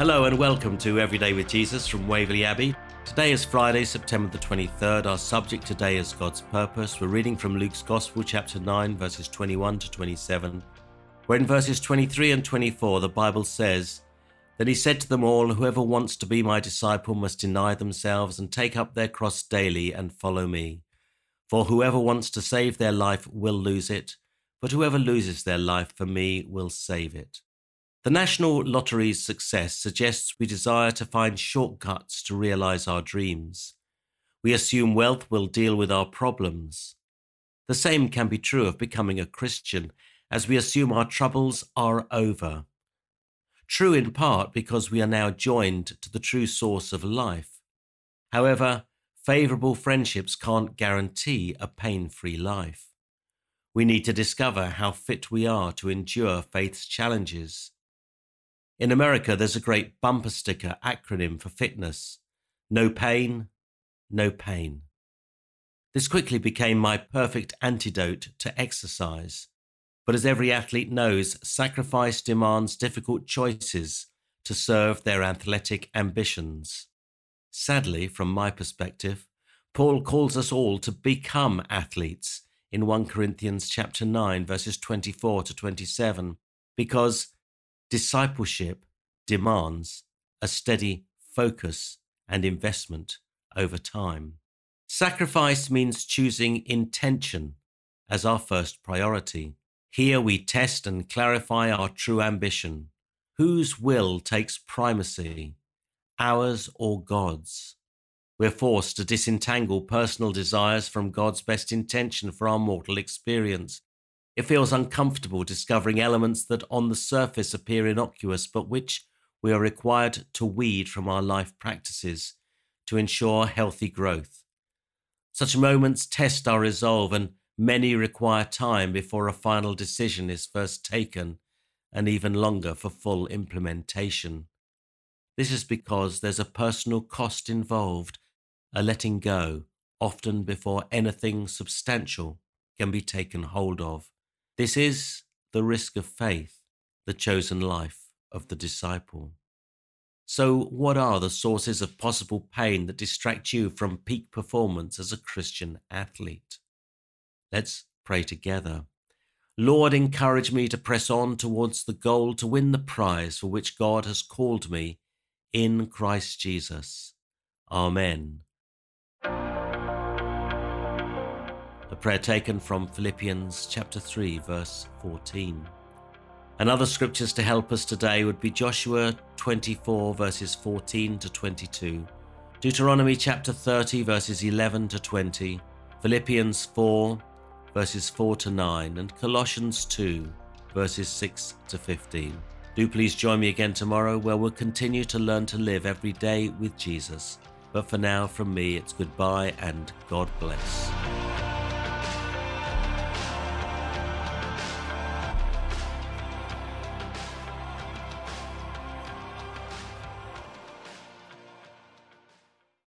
Hello and welcome to Everyday with Jesus from Waverley Abbey. Today is Friday, September the 23rd. Our subject today is God's purpose. We're reading from Luke's Gospel, chapter 9, verses 21 to 27, where in verses 23 and 24 the Bible says, Then he said to them all, Whoever wants to be my disciple must deny themselves and take up their cross daily and follow me. For whoever wants to save their life will lose it, but whoever loses their life for me will save it. The National Lottery's success suggests we desire to find shortcuts to realize our dreams. We assume wealth will deal with our problems. The same can be true of becoming a Christian, as we assume our troubles are over. True in part because we are now joined to the true source of life. However, favorable friendships can't guarantee a pain free life. We need to discover how fit we are to endure faith's challenges. In America, there's a great bumper sticker acronym for fitness no pain, no pain. This quickly became my perfect antidote to exercise. But as every athlete knows, sacrifice demands difficult choices to serve their athletic ambitions. Sadly, from my perspective, Paul calls us all to become athletes in 1 Corinthians chapter 9 verses 24 to 27 because discipleship demands a steady focus and investment over time. Sacrifice means choosing intention as our first priority. Here we test and clarify our true ambition. Whose will takes primacy, ours or God's? We're forced to disentangle personal desires from God's best intention for our mortal experience it feels uncomfortable discovering elements that on the surface appear innocuous, but which we are required to weed from our life practices to ensure healthy growth. Such moments test our resolve, and many require time before a final decision is first taken, and even longer for full implementation. This is because there's a personal cost involved, a letting go, often before anything substantial can be taken hold of. This is the risk of faith, the chosen life of the disciple. So, what are the sources of possible pain that distract you from peak performance as a Christian athlete? Let's pray together. Lord, encourage me to press on towards the goal to win the prize for which God has called me in Christ Jesus. Amen. Prayer taken from Philippians chapter 3 verse 14. And other scriptures to help us today would be Joshua 24 verses 14 to 22, Deuteronomy chapter 30 verses 11 to 20, Philippians 4 verses 4 to 9, and Colossians 2 verses 6 to 15. Do please join me again tomorrow where we'll continue to learn to live every day with Jesus. But for now, from me, it's goodbye and God bless.